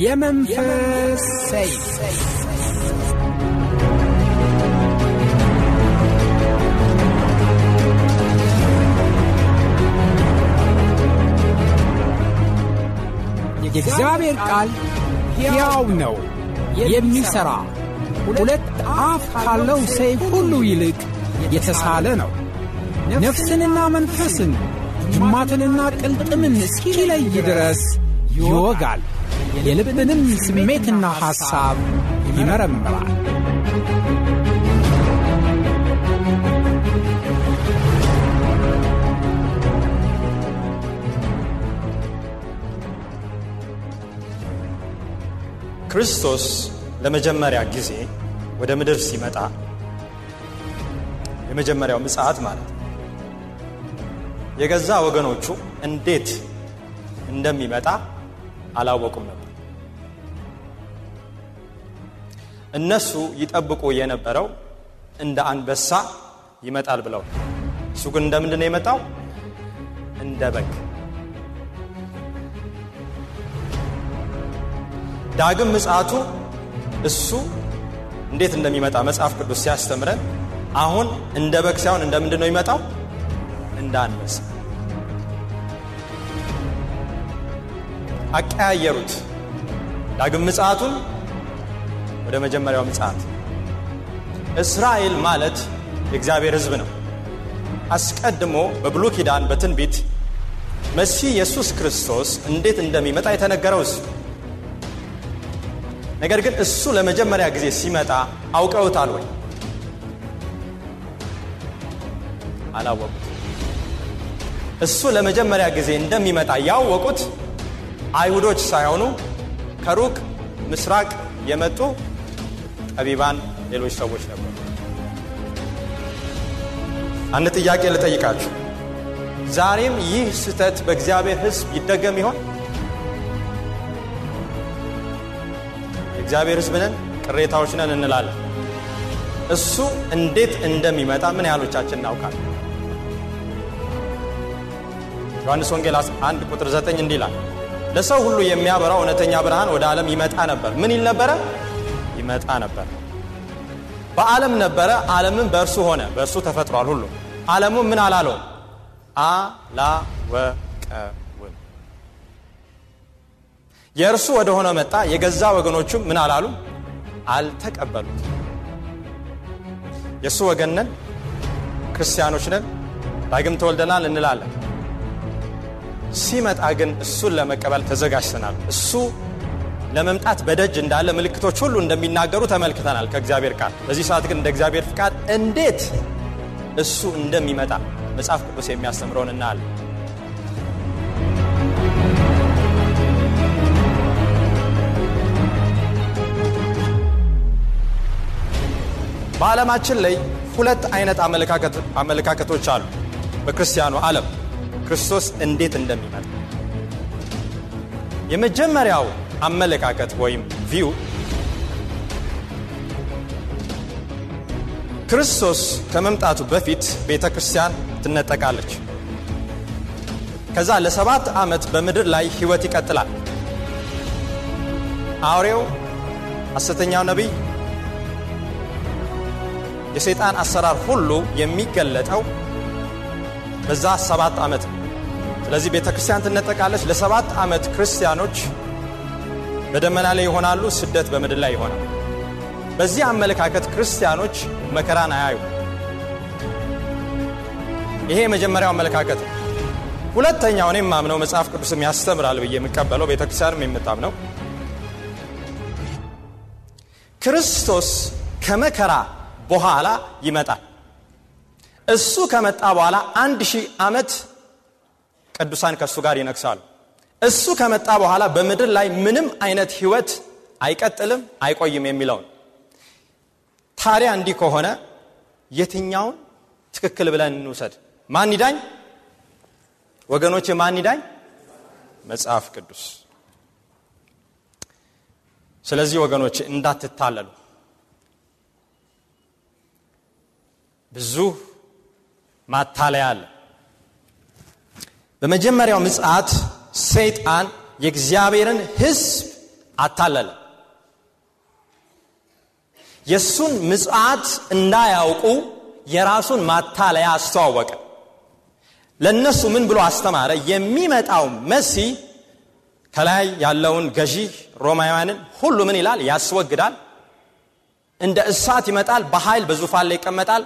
የመንፈስ ሰይፍ። የእግዚአብሔር ቃል ሕያው ነው፣ የሚሠራ ሁለት አፍ ካለው ሰይፍ ሁሉ ይልቅ የተሳለ ነው፣ ነፍስንና መንፈስን ጅማትንና ቅልጥምን እስኪለይ ድረስ ይወጋል፣ የልብንም ስሜትና ሐሳብ ይመረምራል። ክርስቶስ ለመጀመሪያ ጊዜ ወደ ምድር ሲመጣ የመጀመሪያው ምጽአት ማለት ነው። የገዛ ወገኖቹ እንዴት እንደሚመጣ አላወቁም ነበር። እነሱ ይጠብቁ የነበረው እንደ አንበሳ ይመጣል ብለው፣ እሱ ግን እንደምንድን ነው የመጣው? እንደ በግ። ዳግም ምጽአቱ እሱ እንዴት እንደሚመጣ መጽሐፍ ቅዱስ ሲያስተምረን አሁን እንደ በግ ሳይሆን እንደምንድን ነው ይመጣው? እንደ አንበሳ አቀያየሩት። ዳግም ምጽአቱን ወደ መጀመሪያው ምጽአት። እስራኤል ማለት የእግዚአብሔር ሕዝብ ነው። አስቀድሞ በብሉ ኪዳን በትንቢት መሲህ ኢየሱስ ክርስቶስ እንዴት እንደሚመጣ የተነገረው ነገር ግን እሱ ለመጀመሪያ ጊዜ ሲመጣ አውቀውታል ወይ? አላወቁት። እሱ ለመጀመሪያ ጊዜ እንደሚመጣ ያወቁት አይሁዶች ሳይሆኑ ከሩቅ ምስራቅ የመጡ ጠቢባን ሌሎች ሰዎች ነበሩ። አንድ ጥያቄ ልጠይቃችሁ። ዛሬም ይህ ስህተት በእግዚአብሔር ሕዝብ ይደገም ይሆን? የእግዚአብሔር ሕዝብ ነን፣ ቅሬታዎች ነን እንላለን። እሱ እንዴት እንደሚመጣ ምን ያህሎቻችን እናውቃለን? ዮሐንስ ወንጌል 1 ቁጥር 9 እንዲህ ይላል ለሰው ሁሉ የሚያበራው እውነተኛ ብርሃን ወደ ዓለም ይመጣ ነበር። ምን ይል ነበረ? ይመጣ ነበር። በዓለም ነበረ፣ ዓለምን በእርሱ ሆነ፣ በእርሱ ተፈጥሯል ሁሉ። ዓለሙም ምን አላለውም? አላወቀውም። የእርሱ ወደ ሆነ መጣ፣ የገዛ ወገኖቹም ምን አላሉ? አልተቀበሉት። የእሱ ወገን ነን፣ ክርስቲያኖች ነን፣ ዳግም ተወልደናል እንላለን። ሲመጣ ግን እሱን ለመቀበል ተዘጋጅተናል። እሱ ለመምጣት በደጅ እንዳለ ምልክቶች ሁሉ እንደሚናገሩ ተመልክተናል ከእግዚአብሔር ቃል። በዚህ ሰዓት ግን እንደ እግዚአብሔር ፍቃድ እንዴት እሱ እንደሚመጣ መጽሐፍ ቅዱስ የሚያስተምረውን እናያለን። በዓለማችን ላይ ሁለት አይነት አመለካከቶች አሉ በክርስቲያኑ ዓለም ክርስቶስ እንዴት እንደሚመጣ የመጀመሪያው አመለካከት ወይም ቪው ክርስቶስ ከመምጣቱ በፊት ቤተ ክርስቲያን ትነጠቃለች። ከዛ ለሰባት ዓመት በምድር ላይ ሕይወት ይቀጥላል። አውሬው፣ ሐሰተኛው ነቢይ፣ የሰይጣን አሰራር ሁሉ የሚገለጠው በዛ ሰባት ዓመት ነው። ስለዚህ ቤተ ክርስቲያን ትነጠቃለች። ለሰባት ዓመት ክርስቲያኖች በደመና ላይ ይሆናሉ፣ ስደት በምድር ላይ ይሆናል። በዚህ አመለካከት ክርስቲያኖች መከራን አያዩ። ይሄ የመጀመሪያው አመለካከት ነው። ሁለተኛው እኔ የማምነው መጽሐፍ ቅዱስም ያስተምራል ብዬ የምቀበለው ቤተ የምታምነው ክርስቶስ ከመከራ በኋላ ይመጣል። እሱ ከመጣ በኋላ አንድ ሺህ ዓመት ቅዱሳን ከእሱ ጋር ይነግሳሉ። እሱ ከመጣ በኋላ በምድር ላይ ምንም አይነት ህይወት አይቀጥልም፣ አይቆይም የሚለውን ታዲያ እንዲህ ከሆነ የትኛውን ትክክል ብለን እንውሰድ? ማን ይዳኝ ወገኖች? ማን ይዳኝ? መጽሐፍ ቅዱስ። ስለዚህ ወገኖች እንዳትታለሉ ብዙ ማታለያ አለ። በመጀመሪያው ምጽአት ሰይጣን የእግዚአብሔርን ሕዝብ አታለለ። የእሱን ምጽአት እንዳያውቁ የራሱን ማታለያ አስተዋወቀ። ለእነሱ ምን ብሎ አስተማረ? የሚመጣው መሲህ ከላይ ያለውን ገዢ ሮማውያንን ሁሉ ምን ይላል? ያስወግዳል። እንደ እሳት ይመጣል። በኃይል በዙፋን ላይ ይቀመጣል።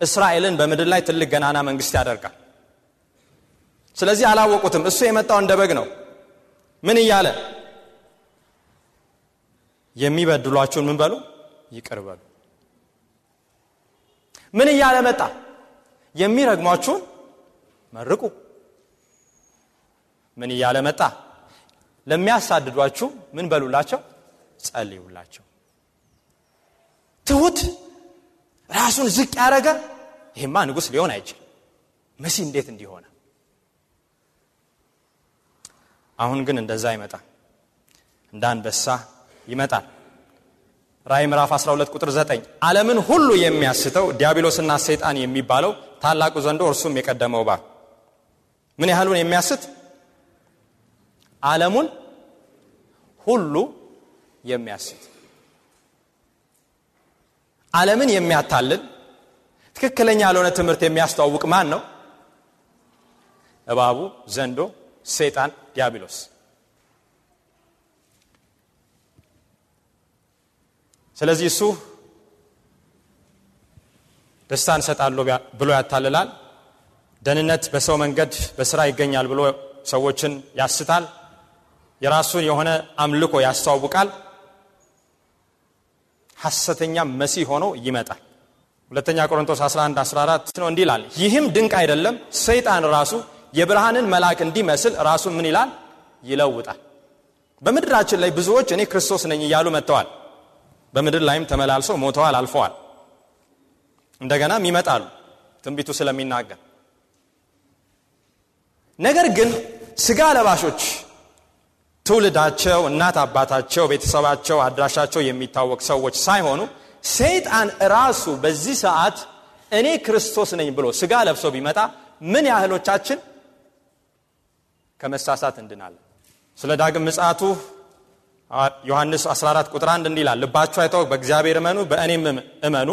እስራኤልን በምድር ላይ ትልቅ ገናና መንግስት ያደርጋል። ስለዚህ አላወቁትም። እሱ የመጣው እንደ በግ ነው። ምን እያለ የሚበድሏችሁን ምን በሉ ይቅር በሉ። ምን እያለ መጣ? የሚረግሟችሁን መርቁ። ምን እያለ መጣ? ለሚያሳድዷችሁ ምን በሉላቸው? ጸልዩላቸው። ትሁት ራሱን ዝቅ ያደረገ ይህማ ንጉሥ ሊሆን አይችል መሲ እንዴት እንዲሆነ አሁን ግን እንደዛ ይመጣል። እንደ አንበሳ ይመጣል። ራእይ ምዕራፍ 12 ቁጥር 9 ዓለምን ሁሉ የሚያስተው ዲያብሎስና ሰይጣን የሚባለው ታላቁ ዘንዶ እርሱም የቀደመው እባብ ምን ያህሉን የሚያስት ዓለሙን ሁሉ የሚያስት ዓለምን የሚያታልል ትክክለኛ ያልሆነ ትምህርት የሚያስተዋውቅ ማን ነው? እባቡ፣ ዘንዶ፣ ሰይጣን፣ ዲያብሎስ። ስለዚህ እሱ ደስታን እሰጣለሁ ብሎ ያታልላል። ደህንነት በሰው መንገድ በስራ ይገኛል ብሎ ሰዎችን ያስታል። የራሱን የሆነ አምልኮ ያስተዋውቃል። ሐሰተኛ መሲህ ሆኖ ይመጣል። ሁለተኛ ቆሮንቶስ 11 14 ነው እንዲህ ይላል፣ ይህም ድንቅ አይደለም፣ ሰይጣን ራሱ የብርሃንን መልአክ እንዲመስል ራሱን ምን ይላል ይለውጣል። በምድራችን ላይ ብዙዎች እኔ ክርስቶስ ነኝ እያሉ መጥተዋል። በምድር ላይም ተመላልሰው ሞተዋል፣ አልፈዋል። እንደገናም ይመጣሉ ትንቢቱ ስለሚናገር። ነገር ግን ስጋ ለባሾች ትውልዳቸው፣ እናት አባታቸው፣ ቤተሰባቸው፣ አድራሻቸው የሚታወቅ ሰዎች ሳይሆኑ ሰይጣን ራሱ በዚህ ሰዓት እኔ ክርስቶስ ነኝ ብሎ ስጋ ለብሶ ቢመጣ ምን ያህሎቻችን ከመሳሳት እንድናለን? ስለ ዳግም ምጽአቱ ዮሐንስ 14 ቁጥር 1 እንዲህ ይላል፣ ልባችሁ አይተው በእግዚአብሔር እመኑ፣ በእኔም እመኑ።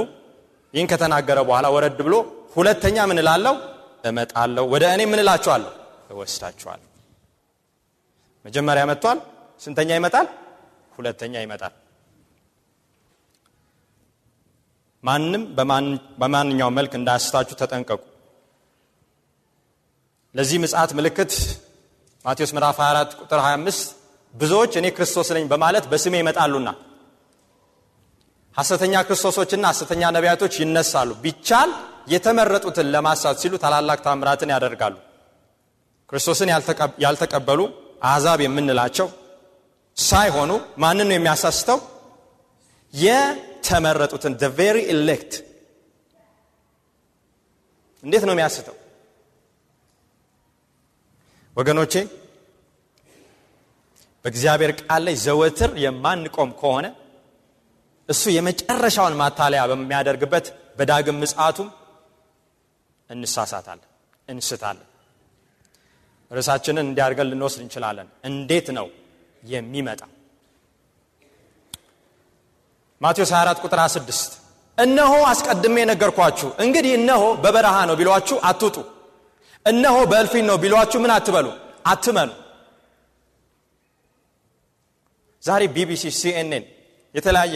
ይህን ከተናገረ በኋላ ወረድ ብሎ ሁለተኛ ምን እላለሁ? እመጣለሁ፣ ወደ እኔ ምን እላችኋለሁ? እወስዳችኋለሁ። መጀመሪያ መጥቷል። ስንተኛ ይመጣል? ሁለተኛ ይመጣል። ማንም በማንኛውም መልክ እንዳያስታችሁ ተጠንቀቁ። ለዚህ ምጽአት ምልክት ማቴዎስ ምዕራፍ 24 ቁጥር 25 ብዙዎች እኔ ክርስቶስ ነኝ በማለት በስሜ ይመጣሉና ሐሰተኛ ክርስቶሶችና ሐሰተኛ ነቢያቶች ይነሳሉ፣ ቢቻል የተመረጡትን ለማሳት ሲሉ ታላላቅ ታምራትን ያደርጋሉ። ክርስቶስን ያልተቀበሉ አሕዛብ የምንላቸው ሳይሆኑ ማንን ነው የሚያሳስተው? የተመረጡትን the very elect እንዴት ነው የሚያስተው? ወገኖቼ በእግዚአብሔር ቃል ላይ ዘወትር የማንቆም ከሆነ እሱ የመጨረሻውን ማታለያ በሚያደርግበት በዳግም ምጽአቱም እንሳሳታለን፣ እንስታለን። ርዕሳችንን እንዲያርገን ልንወስድ እንችላለን። እንዴት ነው የሚመጣ? ማቴዎስ 24 ቁጥር 26 እነሆ አስቀድሜ ነገርኳችሁ፣ እንግዲህ እነሆ በበረሃ ነው ቢሏችሁ አትውጡ፣ እነሆ በእልፊን ነው ቢሏችሁ ምን አትበሉ፣ አትመኑ። ዛሬ ቢቢሲ፣ ሲኤንኤን፣ የተለያየ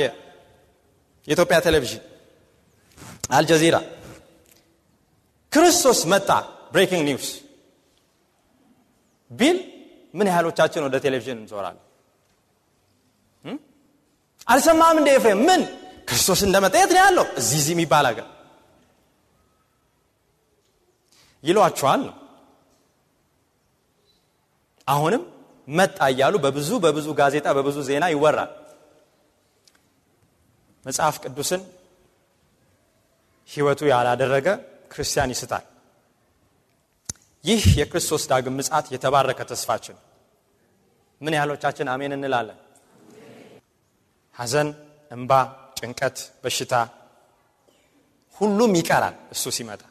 የኢትዮጵያ ቴሌቪዥን፣ አልጀዚራ ክርስቶስ መጣ breaking news ቢል ምን ያህሎቻችን ወደ ቴሌቪዥን እንዞራለን? አልሰማም እንደ ኤፍሬም ምን ክርስቶስ እንደመጣ የት ነው ያለው? እዚህ እዚህ የሚባል አገር ይሏቸዋል አሁንም መጣ እያሉ በብዙ በብዙ ጋዜጣ በብዙ ዜና ይወራል። መጽሐፍ ቅዱስን ሕይወቱ ያላደረገ ክርስቲያን ይስታል። ይህ የክርስቶስ ዳግም ምጽአት የተባረከ ተስፋችን ምን ያህሎቻችን አሜን እንላለን? ሐዘን፣ እንባ፣ ጭንቀት፣ በሽታ ሁሉም ይቀራል እሱ ሲመጣ።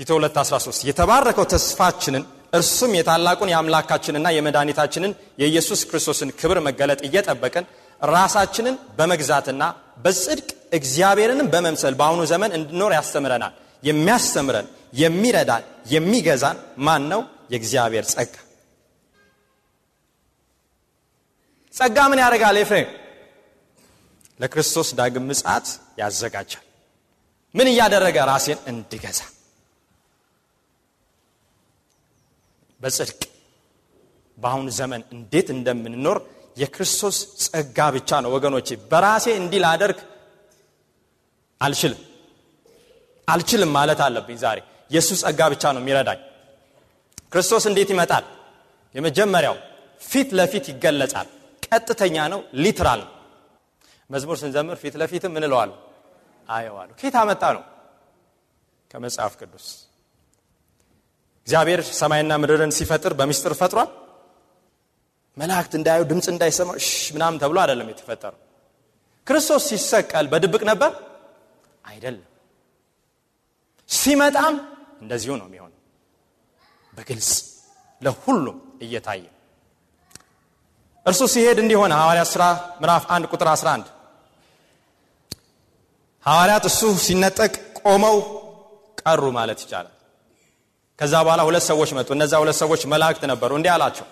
ቲቶ 213 የተባረከው ተስፋችንን እርሱም የታላቁን የአምላካችንና የመድኃኒታችንን የኢየሱስ ክርስቶስን ክብር መገለጥ እየጠበቅን ራሳችንን በመግዛትና በጽድቅ እግዚአብሔርንም በመምሰል በአሁኑ ዘመን እንድኖር ያስተምረናል። የሚያስተምረን የሚረዳን የሚገዛን ማን ነው? የእግዚአብሔር ጸጋ። ጸጋ ምን ያደርጋል? ኤፍሬም ለክርስቶስ ዳግም ምጽአት ያዘጋጃል። ምን እያደረገ? ራሴን እንድገዛ በጽድቅ በአሁኑ ዘመን እንዴት እንደምንኖር የክርስቶስ ጸጋ ብቻ ነው ወገኖቼ። በራሴ እንዲህ ላደርግ አልችልም አልችልም ማለት አለብኝ ዛሬ። የእሱ ጸጋ ብቻ ነው የሚረዳኝ። ክርስቶስ እንዴት ይመጣል? የመጀመሪያው ፊት ለፊት ይገለጻል። ቀጥተኛ ነው፣ ሊትራል ነው። መዝሙር ስንዘምር ፊት ለፊትም ምን እለዋለሁ አየዋለሁ። ኬት አመጣ ነው? ከመጽሐፍ ቅዱስ እግዚአብሔር ሰማይና ምድርን ሲፈጥር በምስጢር ፈጥሯል። መላእክት እንዳዩ ድምፅ እንዳይሰማ ምናምን ተብሎ አይደለም የተፈጠረው። ክርስቶስ ሲሰቀል በድብቅ ነበር አይደለም። ሲመጣም እንደዚሁ ነው የሚሆነው፣ በግልጽ ለሁሉም እየታየ እርሱ ሲሄድ እንዲሆነ ሐዋርያት ሥራ ምዕራፍ 1 ቁጥር 11 ሐዋርያት እሱ ሲነጠቅ ቆመው ቀሩ ማለት ይቻላል። ከዛ በኋላ ሁለት ሰዎች መጡ። እነዛ ሁለት ሰዎች መላእክት ነበሩ። እንዲህ አላቸው፣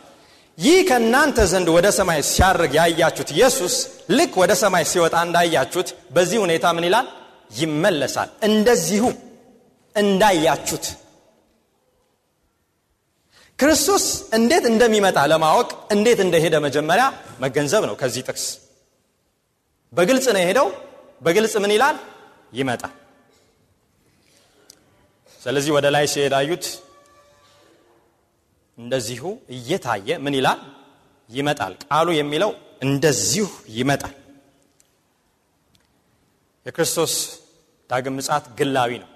ይህ ከእናንተ ዘንድ ወደ ሰማይ ሲያርግ ያያችሁት ኢየሱስ ልክ ወደ ሰማይ ሲወጣ እንዳያችሁት በዚህ ሁኔታ ምን ይላል? ይመለሳል። እንደዚሁ እንዳያችሁት ክርስቶስ እንዴት እንደሚመጣ ለማወቅ እንዴት እንደሄደ መጀመሪያ መገንዘብ ነው። ከዚህ ጥቅስ በግልጽ ነው የሄደው። በግልጽ ምን ይላል? ይመጣል። ስለዚህ ወደ ላይ ሲሄድ አዩት። እንደዚሁ እየታየ ምን ይላል? ይመጣል። ቃሉ የሚለው እንደዚሁ ይመጣል። የክርስቶስ ዳግም ምጻት ግላዊ ነው።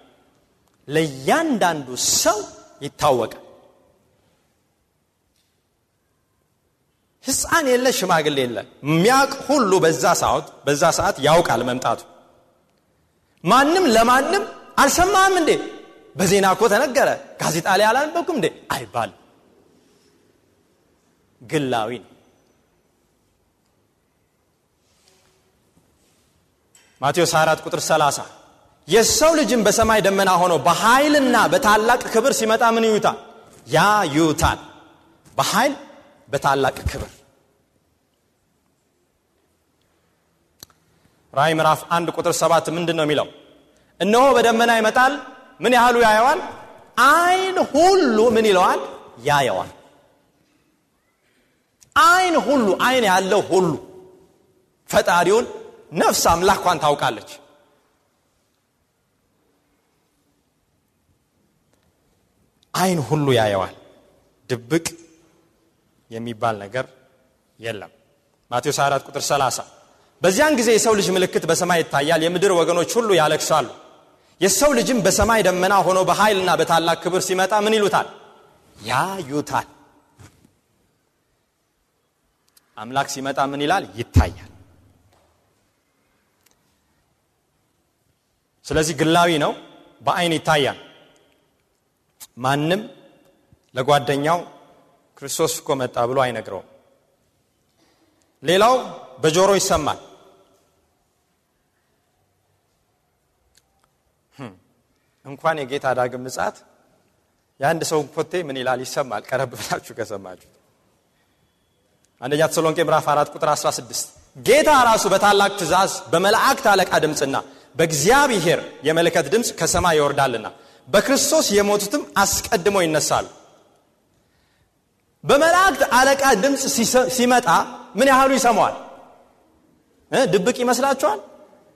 ለእያንዳንዱ ሰው ይታወቃል። ሕፃን የለ ሽማግሌ የለ የሚያውቅ ሁሉ በዛ ሰዓት በዛ ሰዓት ያውቃል መምጣቱ። ማንም ለማንም አልሰማህም እንዴ በዜና እኮ ተነገረ፣ ጋዜጣ ላይ አላነበብኩም እንዴ አይባልም። ግላዊ ነው። ማቴዎስ 24 ቁጥር 30 የሰው ልጅም በሰማይ ደመና ሆኖ በኃይልና በታላቅ ክብር ሲመጣ ምን ይዩታል? ያ ይዩታል። በኃይል በታላቅ ክብር ራእይ ምዕራፍ አንድ ቁጥር ሰባት ምንድን ነው የሚለው? እነሆ በደመና ይመጣል ምን ያህሉ ያየዋል? አይን ሁሉ ምን ይለዋል? ያየዋል። አይን ሁሉ አይን ያለው ሁሉ ፈጣሪውን ነፍስ አምላኳን ታውቃለች። አይን ሁሉ ያየዋል። ድብቅ የሚባል ነገር የለም። ማቴዎስ 4 ቁጥር 30 በዚያን ጊዜ የሰው ልጅ ምልክት በሰማይ ይታያል፣ የምድር ወገኖች ሁሉ ያለቅሳሉ። የሰው ልጅም በሰማይ ደመና ሆኖ በኃይልና በታላቅ ክብር ሲመጣ ምን ይሉታል? ያዩታል። አምላክ ሲመጣ ምን ይላል? ይታያል። ስለዚህ ግላዊ ነው፣ በአይን ይታያል። ማንም ለጓደኛው ክርስቶስ እኮ መጣ ብሎ አይነግረውም። ሌላው በጆሮ ይሰማል። እንኳን የጌታ ዳግም ምጽአት የአንድ ሰው ኮቴ ምን ይላል ይሰማል። ቀረብ ብላችሁ ከሰማችሁ አንደኛ ተሰሎንቄ ምዕራፍ 4 ቁጥር 16 ጌታ ራሱ በታላቅ ትእዛዝ በመላእክት አለቃ ድምፅና በእግዚአብሔር የመለከት ድምፅ ከሰማይ ይወርዳልና በክርስቶስ የሞቱትም አስቀድሞ ይነሳሉ። በመላእክት አለቃ ድምፅ ሲመጣ ምን ያህሉ ይሰማዋል? ድብቅ ይመስላችኋል?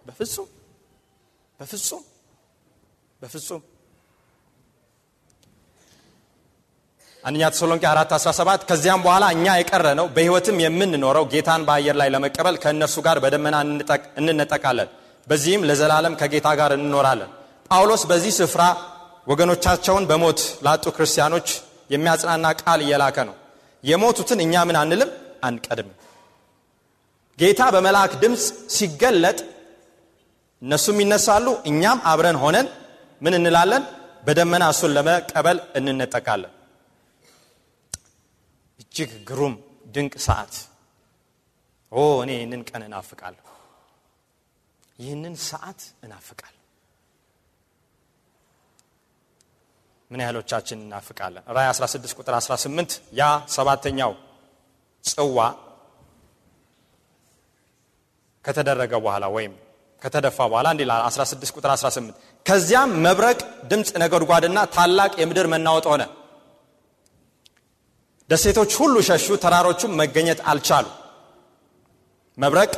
በፍጹም በፍጹም በፍጹም። አንደኛ ተሰሎንቄ 4 17 ከዚያም በኋላ እኛ የቀረ ነው በሕይወትም የምንኖረው ጌታን በአየር ላይ ለመቀበል ከእነርሱ ጋር በደመና እንነጠቃለን። በዚህም ለዘላለም ከጌታ ጋር እንኖራለን። ጳውሎስ በዚህ ስፍራ ወገኖቻቸውን በሞት ላጡ ክርስቲያኖች የሚያጽናና ቃል እየላከ ነው። የሞቱትን እኛ ምን አንልም? አንቀድምም። ጌታ በመልአክ ድምፅ ሲገለጥ እነሱም ይነሳሉ እኛም አብረን ሆነን ምን እንላለን? በደመና እሱን ለመቀበል እንነጠቃለን። እጅግ ግሩም ድንቅ ሰዓት። ኦ እኔ ይህንን ቀን እናፍቃለሁ። ይህንን ሰዓት እናፍቃለሁ። ምን ያህሎቻችን እናፍቃለን? ራይ 16 ቁጥር 18 ያ ሰባተኛው ጽዋ ከተደረገ በኋላ ወይም ከተደፋ በኋላ እንዲ 16 ቁጥር 18 ከዚያም መብረቅ ድምፅ ነጎድጓድና ታላቅ የምድር መናወጥ ሆነ። ደሴቶች ሁሉ ሸሹ ተራሮቹም መገኘት አልቻሉ። መብረቅ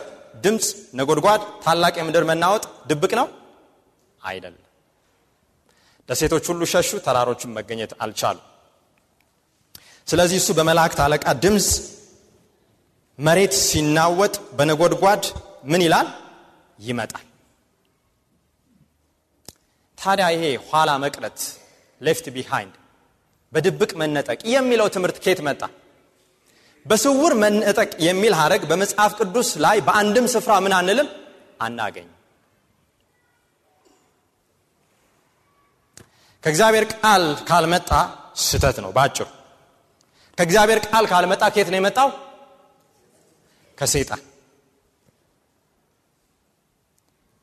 ድምፅ ነጎድጓድ ታላቅ የምድር መናወጥ ድብቅ ነው? አይደለም። ደሴቶች ሁሉ ሸሹ ተራሮቹም መገኘት አልቻሉ። ስለዚህ እሱ በመላእክት አለቃ ድምፅ መሬት ሲናወጥ በነጎድጓድ ምን ይላል ይመጣል። ታዲያ ይሄ ኋላ መቅረት left behind በድብቅ መነጠቅ የሚለው ትምህርት ኬት መጣ? በስውር መነጠቅ የሚል ሀረግ በመጽሐፍ ቅዱስ ላይ በአንድም ስፍራ ምን አንልም? አናገኝ ከእግዚአብሔር ቃል ካልመጣ ስተት ነው ባጭሩ። ከእግዚአብሔር ቃል ካልመጣ ኬት ነው የመጣው? ከሰይጣን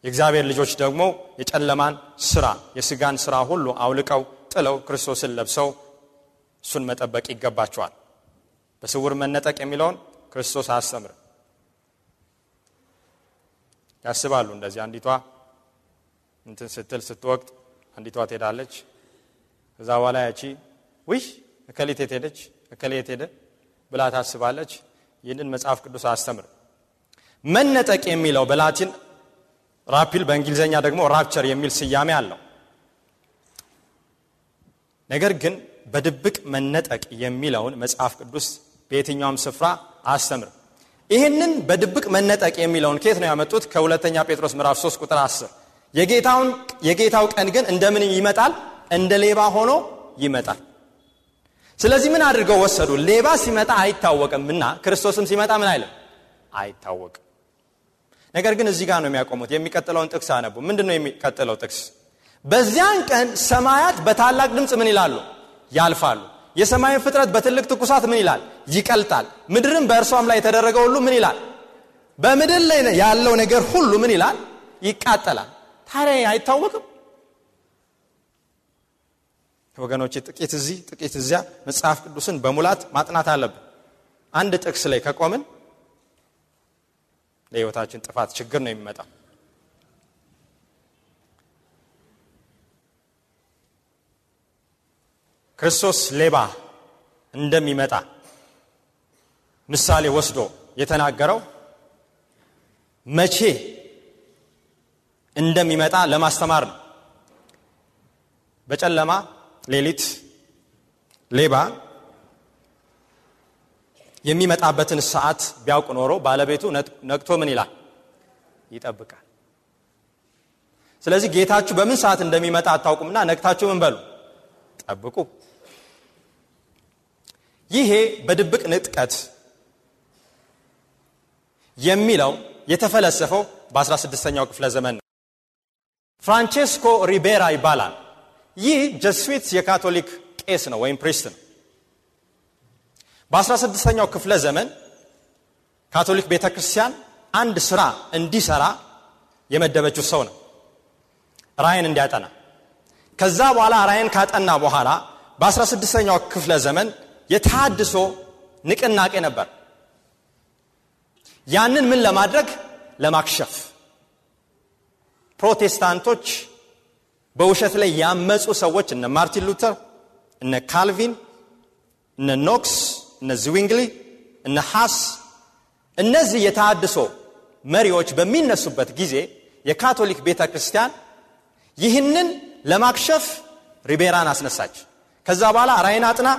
የእግዚአብሔር ልጆች ደግሞ የጨለማን ስራ የስጋን ስራ ሁሉ አውልቀው ጥለው ክርስቶስን ለብሰው እሱን መጠበቅ ይገባቸዋል። በስውር መነጠቅ የሚለውን ክርስቶስ አያስተምርም። ያስባሉ እንደዚህ አንዲቷ እንትን ስትል ስትወቅት አንዲቷ ትሄዳለች። እዛ በኋላ ያቺ ውይ እከሌት ሄደች? እከሌ የት ሄደ? ብላ ታስባለች። ይህንን መጽሐፍ ቅዱስ አያስተምርም። መነጠቅ የሚለው በላቲን ራፒል በእንግሊዝኛ ደግሞ ራፕቸር የሚል ስያሜ አለው። ነገር ግን በድብቅ መነጠቅ የሚለውን መጽሐፍ ቅዱስ በየትኛውም ስፍራ አስተምር። ይህንን በድብቅ መነጠቅ የሚለውን ኬት ነው ያመጡት? ከሁለተኛ ጴጥሮስ ምዕራፍ 3 ቁጥር 10 የጌታው ቀን ግን እንደምን ይመጣል? እንደ ሌባ ሆኖ ይመጣል። ስለዚህ ምን አድርገው ወሰዱ? ሌባ ሲመጣ አይታወቅም እና ክርስቶስም ሲመጣ ምን አይልም? አይታወቅም ነገር ግን እዚህ ጋር ነው የሚያቆሙት። የሚቀጥለውን ጥቅስ አነቡ። ምንድን ነው የሚቀጥለው ጥቅስ? በዚያን ቀን ሰማያት በታላቅ ድምፅ ምን ይላሉ? ያልፋሉ። የሰማይን ፍጥረት በትልቅ ትኩሳት ምን ይላል? ይቀልጣል። ምድርም በእርሷም ላይ የተደረገ ሁሉ ምን ይላል? በምድር ላይ ያለው ነገር ሁሉ ምን ይላል? ይቃጠላል። ታዲያ አይታወቅም? ወገኖች ጥቂት እዚህ ጥቂት እዚያ መጽሐፍ ቅዱስን በሙላት ማጥናት አለብን። አንድ ጥቅስ ላይ ከቆምን ለህይወታችን ጥፋት ችግር ነው የሚመጣው። ክርስቶስ ሌባ እንደሚመጣ ምሳሌ ወስዶ የተናገረው መቼ እንደሚመጣ ለማስተማር ነው። በጨለማ ሌሊት ሌባ የሚመጣበትን ሰዓት ቢያውቅ ኖሮ ባለቤቱ ነቅቶ ምን ይላል? ይጠብቃል። ስለዚህ ጌታችሁ በምን ሰዓት እንደሚመጣ አታውቁምና ነቅታችሁ ምን በሉ? ጠብቁ። ይሄ በድብቅ ንጥቀት የሚለው የተፈለሰፈው በ16ኛው ክፍለ ዘመን ነው። ፍራንቼስኮ ሪቤራ ይባላል። ይህ Jesuit የካቶሊክ ቄስ ነው ወይም priest ነው በ16ኛው ክፍለ ዘመን ካቶሊክ ቤተ ክርስቲያን አንድ ስራ እንዲሰራ የመደበችው ሰው ነው። ራዕይን እንዲያጠና። ከዛ በኋላ ራዕይን ካጠና በኋላ በ16ኛው ክፍለ ዘመን የታድሶ ንቅናቄ ነበር። ያንን ምን ለማድረግ? ለማክሸፍ። ፕሮቴስታንቶች በውሸት ላይ ያመፁ ሰዎች እነ ማርቲን ሉተር እነ ካልቪን እነ ኖክስ እነ ዝዊንግሊ እነ ሃስ እነዚህ የታድሶ መሪዎች በሚነሱበት ጊዜ የካቶሊክ ቤተ ክርስቲያን ይህንን ለማክሸፍ ሪቤራን አስነሳች። ከዛ በኋላ ራይን አጥና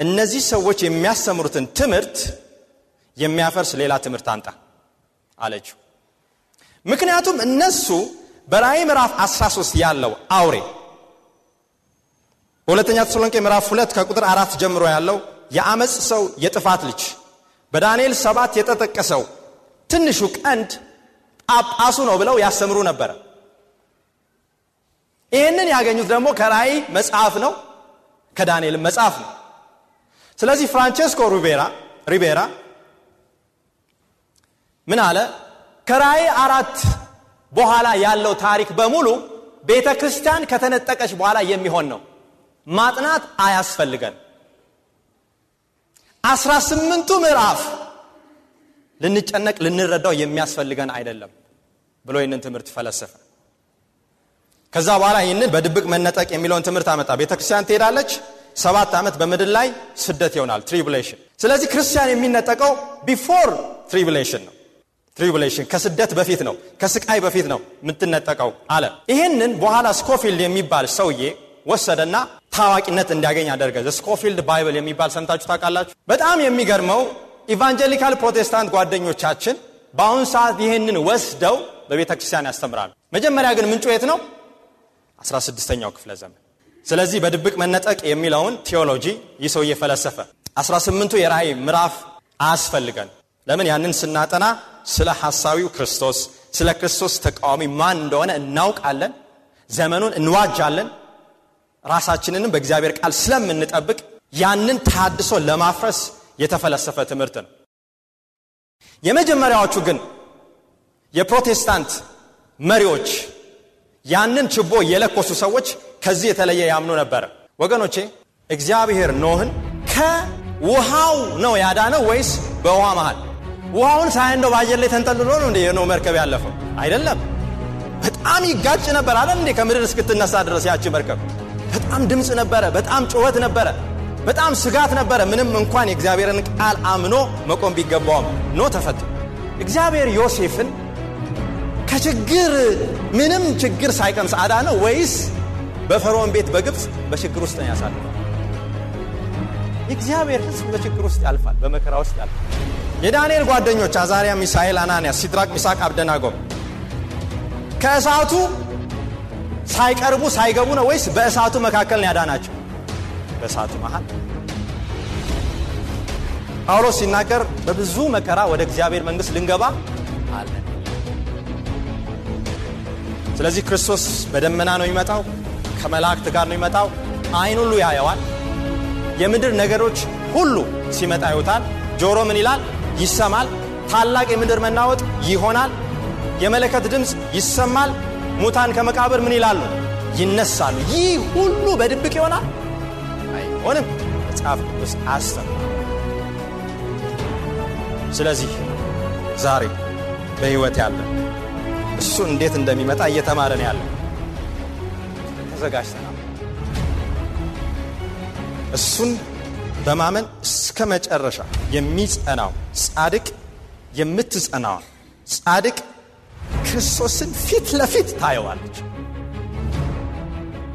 እነዚህ ሰዎች የሚያስተምሩትን ትምህርት የሚያፈርስ ሌላ ትምህርት አንጣ አለችው። ምክንያቱም እነሱ በራእይ ምዕራፍ 13 ያለው አውሬ በሁለተኛ ተሰሎንቄ ምዕራፍ 2 ከቁጥር አራት ጀምሮ ያለው የአመፅ ሰው የጥፋት ልጅ። በዳንኤል ሰባት የተጠቀሰው ትንሹ ቀንድ ጳጳሱ ነው ብለው ያስተምሩ ነበረ። ይህንን ያገኙት ደግሞ ከራእይ መጽሐፍ ነው ከዳንኤል መጽሐፍ ነው። ስለዚህ ፍራንቼስኮ ሪቤራ ምን አለ? ከራእይ አራት በኋላ ያለው ታሪክ በሙሉ ቤተ ክርስቲያን ከተነጠቀች በኋላ የሚሆን ነው። ማጥናት አያስፈልገን አስራ ስምንቱ ምዕራፍ ልንጨነቅ ልንረዳው የሚያስፈልገን አይደለም ብሎ ይህንን ትምህርት ፈለሰፈ። ከዛ በኋላ ይህንን በድብቅ መነጠቅ የሚለውን ትምህርት አመጣ። ቤተ ክርስቲያን ትሄዳለች። ሰባት ዓመት በምድር ላይ ስደት ይሆናል tribulation። ስለዚህ ክርስቲያን የሚነጠቀው before tribulation ነው። tribulation ከስደት በፊት ነው ከስቃይ በፊት ነው የምትነጠቀው አለ። ይህንን በኋላ ስኮፊልድ የሚባል ሰውዬ ወሰደና ታዋቂነት እንዲያገኝ አደረገ። ስኮፊልድ Bible የሚባል ሰምታችሁ ታውቃላችሁ? በጣም የሚገርመው Evangelical ፕሮቴስታንት ጓደኞቻችን በአሁኑ ሰዓት ይህንን ወስደው በቤተ ክርስቲያን ያስተምራሉ። መጀመሪያ ግን ምንጩ የት ነው? 16ኛው ክፍለ ዘመን። ስለዚህ በድብቅ መነጠቅ የሚለውን ቴዎሎጂ ይህ ሰው እየፈለሰፈ 18ቱ የራእይ ምዕራፍ አያስፈልገን። ለምን? ያንን ስናጠና ስለ ሐሳዊው ክርስቶስ ስለ ክርስቶስ ተቃዋሚ ማን እንደሆነ እናውቃለን ዘመኑን እንዋጃለን ራሳችንንም በእግዚአብሔር ቃል ስለምንጠብቅ ያንን ታድሶ ለማፍረስ የተፈለሰፈ ትምህርት ነው። የመጀመሪያዎቹ ግን የፕሮቴስታንት መሪዎች ያንን ችቦ የለኮሱ ሰዎች ከዚህ የተለየ ያምኑ ነበረ ወገኖቼ እግዚአብሔር ኖህን ከውሃው ነው ያዳነው ወይስ በውሃ መሃል? ውሃውን ሳያንደው በአየር ላይ ተንጠልሎ ነው እንደ የኖህ መርከብ ያለፈው? አይደለም። በጣም ይጋጭ ነበር አለ እንዴ ከምድር እስክትነሳ ድረስ ያቺ መርከብ በጣም ድምፅ ነበረ በጣም ጩኸት ነበረ በጣም ስጋት ነበረ። ምንም እንኳን የእግዚአብሔርን ቃል አምኖ መቆም ቢገባውም ኖ ተፈት እግዚአብሔር ዮሴፍን ከችግር ምንም ችግር ሳይቀምስ አዳነው ወይስ በፈርዖን ቤት በግብፅ በችግር ውስጥ ነው ያሳልፈው የእግዚአብሔር ህዝብ በችግር ውስጥ ያልፋል በመከራ ውስጥ ያልፋል። የዳንኤል ጓደኞች አዛሪያ ሚሳኤል አናንያ ሲድራቅ ሚሳቅ አብደናጎም ከእሳቱ ሳይቀርቡ ሳይገቡ ነው ወይስ በእሳቱ መካከል ያዳናቸው? በእሳቱ መሃል። ጳውሎስ ሲናገር በብዙ መከራ ወደ እግዚአብሔር መንግስት ልንገባ አለን ስለዚህ ክርስቶስ በደመና ነው የሚመጣው ከመላእክት ጋር ነው የሚመጣው አይን ሁሉ ያየዋል። የምድር ነገሮች ሁሉ ሲመጣ ይውታል ጆሮ ምን ይላል? ይሰማል። ታላቅ የምድር መናወጥ ይሆናል። የመለከት ድምፅ ይሰማል ሙታን ከመቃብር ምን ይላሉ? ይነሳሉ። ይህ ሁሉ በድብቅ ይሆናል? አይሆንም። መጽሐፍ ቅዱስ አስተምራ ስለዚህ ዛሬ በህይወት ያለ እሱ እንዴት እንደሚመጣ እየተማረን ያለ ተዘጋጅተናል። እሱን በማመን እስከ መጨረሻ የሚጸናው ጻድቅ የምትጸናዋ ጻድቅ ክርስቶስን ፊት ለፊት ታየዋለች።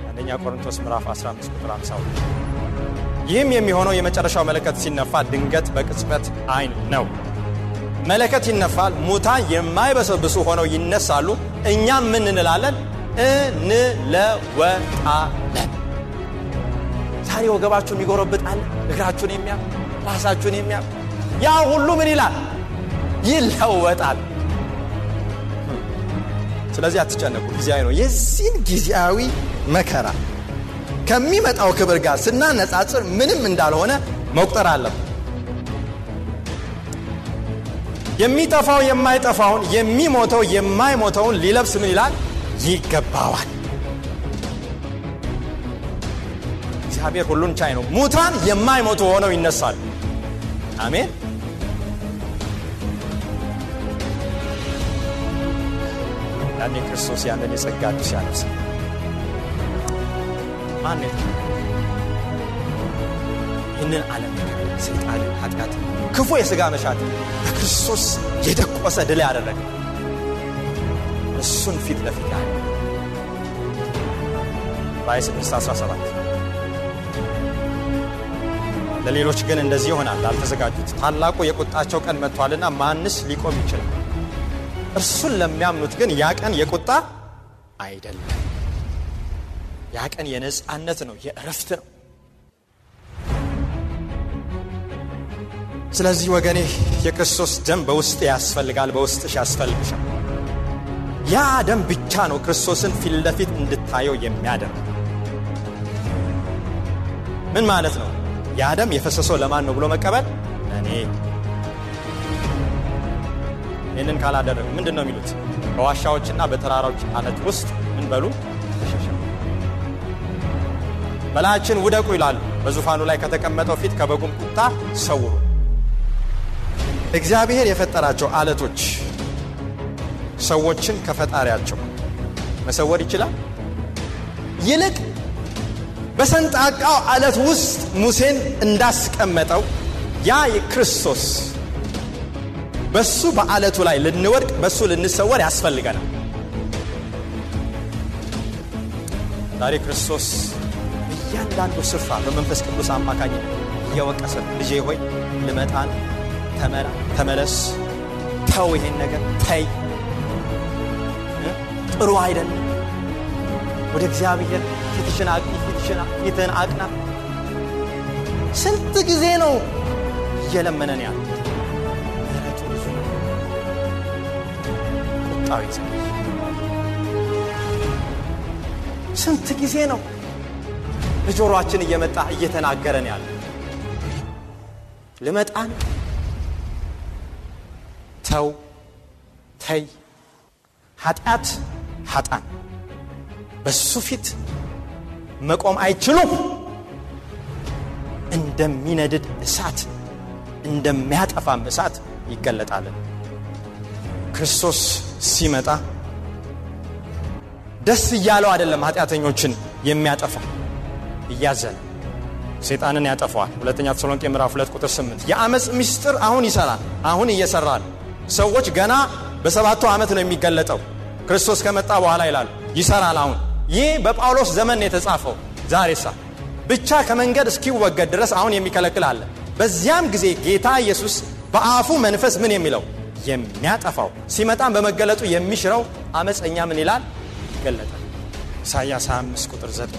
አንደኛ ቆሮንቶስ ምዕራፍ 15 ቁጥር 52 ይህም የሚሆነው የመጨረሻው መለከት ሲነፋ ድንገት በቅጽበት አይን ነው። መለከት ይነፋል ሙታን የማይበሰብሱ ሆነው ይነሳሉ። እኛም ምን እንላለን? እንለወጣለን። ዛሬ ወገባችሁን ይጎረብጣል እግራችሁን የሚያ ራሳችሁን የሚያ ያ ሁሉ ምን ይላል? ይለወጣል ስለዚህ አትጨነቁ። ጊዜያዊ ነው። የዚህን ጊዜያዊ መከራ ከሚመጣው ክብር ጋር ስናነጻጽር ምንም እንዳልሆነ መቁጠር አለብን። የሚጠፋው የማይጠፋውን የሚሞተው የማይሞተውን ሊለብስ ምን ይላል? ይገባዋል። እግዚአብሔር ሁሉን ቻይ ነው። ሙታን የማይሞቱ ሆነው ይነሳሉ። አሜን ያኔ ክርስቶስ ያንን የጸጋ ቅዱስ ያለብስ ማን ይህንን ዓለም ሰይጣንን ኃጢአት ክፉ የሥጋ መሻት በክርስቶስ የደቆሰ ድል ያደረገ እሱን ፊት ለፊት ያለ ራእይ 6 17 ለሌሎች ግን እንደዚህ ይሆናል። ላልተዘጋጁት ታላቁ የቁጣቸው ቀን መጥቷልና ማንስ ሊቆም ይችላል እርሱን ለሚያምኑት ግን ያ ቀን የቁጣ አይደለም። ያ ቀን የነፃነት ነው የእረፍት ነው። ስለዚህ ወገኔ የክርስቶስ ደም በውስጥ ያስፈልጋል በውስጥሽ ያስፈልግሻል። ያ ደም ብቻ ነው ክርስቶስን ፊት ለፊት እንድታየው የሚያደርግ። ምን ማለት ነው? ያ ደም የፈሰሰው ለማን ነው ብሎ መቀበል? እኔ ይህንን ካላደረግ ምንድን ነው የሚሉት? በዋሻዎችና በተራራዎች አለት ውስጥ ምን በሉ? ተሸሸጉ። በላያችን ውደቁ ይላሉ። በዙፋኑ ላይ ከተቀመጠው ፊት ከበጉም ቁጣ ሰውሩ። እግዚአብሔር የፈጠራቸው አለቶች ሰዎችን ከፈጣሪያቸው መሰወር ይችላል? ይልቅ በሰንጣቃው አለት ውስጥ ሙሴን እንዳስቀመጠው ያ ክርስቶስ በሱ በአለቱ ላይ ልንወድቅ በሱ ልንሰወር ያስፈልገናል። ዛሬ ክርስቶስ እያንዳንዱ ስፍራ በመንፈስ ቅዱስ አማካኝነት እየወቀሰ ልጄ ሆይ ልመጣን ተመላ ተመለስ ተው ይሄን ነገር ተይ። ጥሩ አይደለም። ወደ እግዚአብሔር ፊትሽን ፊትህን አቅና። ስንት ጊዜ ነው እየለመነን ያለ ይዘገይ ስንት ጊዜ ነው በጆሮአችን እየመጣ እየተናገረን ያለ ልመጣን? ተው ተይ። ኃጢአት ኃጣን። በሱ ፊት መቆም አይችሉም። እንደሚነድድ እሳት እንደሚያጠፋም እሳት ይገለጣልን ክርስቶስ ሲመጣ ደስ እያለው አይደለም ኃጢአተኞችን የሚያጠፋው። እያዘነ ሴጣንን ያጠፈዋል ሁለተኛ ተሰሎንቄ ምዕራፍ 2 ቁጥር 8 የአመፅ ምስጢር አሁን ይሰራል አሁን እየሰራ ሰዎች ገና በሰባቱ ዓመት ነው የሚገለጠው። ክርስቶስ ከመጣ በኋላ ይላሉ ይሰራል አሁን። ይህ በጳውሎስ ዘመን ነው የተጻፈው። ዛሬሳ ብቻ ከመንገድ እስኪወገድ ድረስ አሁን የሚከለክል አለ። በዚያም ጊዜ ጌታ ኢየሱስ በአፉ መንፈስ ምን የሚለው የሚያጠፋው። ሲመጣም በመገለጡ የሚሽረው አመፀኛ ምን ይላል? ይገለጣል ኢሳያስ 25 ቁጥር 9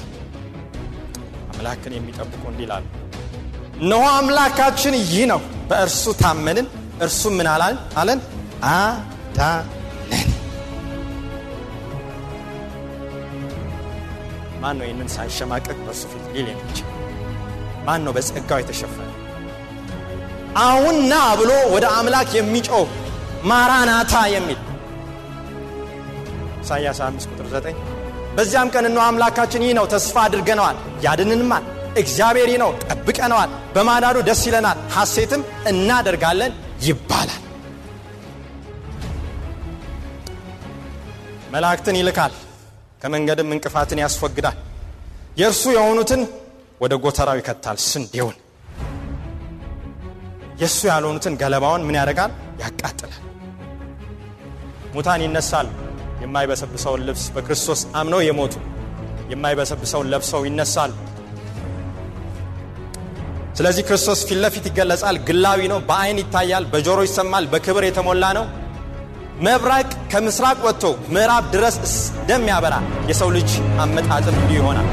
አምላክን የሚጠብቁ እንዲህ እነሆ አምላካችን ይህ ነው። በእርሱ ታመንን እርሱም ምን አለን አዳነን። ማን ነው ይህንን ሳይሸማቀቅ በእርሱ ፊት ሊል የሚችል ማን ነው በጸጋው የተሸፈነ አሁን ብሎ ወደ አምላክ የሚጮህ ማራናታ የሚል ኢሳያስ 5 ቁጥር 9 በዚያም ቀን እነሆ አምላካችን ይህ ነው ተስፋ አድርገነዋል ያድንንማል እግዚአብሔር ይህ ነው ጠብቀነዋል በማዳዱ ደስ ይለናል ሐሴትም እናደርጋለን ይባላል። መላእክትን ይልካል ከመንገድም እንቅፋትን ያስወግዳል የእርሱ የሆኑትን ወደ ጎተራው ይከታል ስንዴውን። የእሱ ያልሆኑትን ገለባውን ምን ያደርጋል? ያቃጥላል ሙታን ይነሳል የማይበሰብሰውን ልብስ በክርስቶስ አምነው የሞቱ የማይበሰብሰውን ለብሰው ይነሳሉ። ስለዚህ ክርስቶስ ፊት ለፊት ይገለጻል። ግላዊ ነው በአይን ይታያል በጆሮ ይሰማል በክብር የተሞላ ነው። መብራቅ ከምስራቅ ወጥቶ ምዕራብ ድረስ እንደሚያበራ የሰው ልጅ አመጣጥም እንዲሁ ይሆናል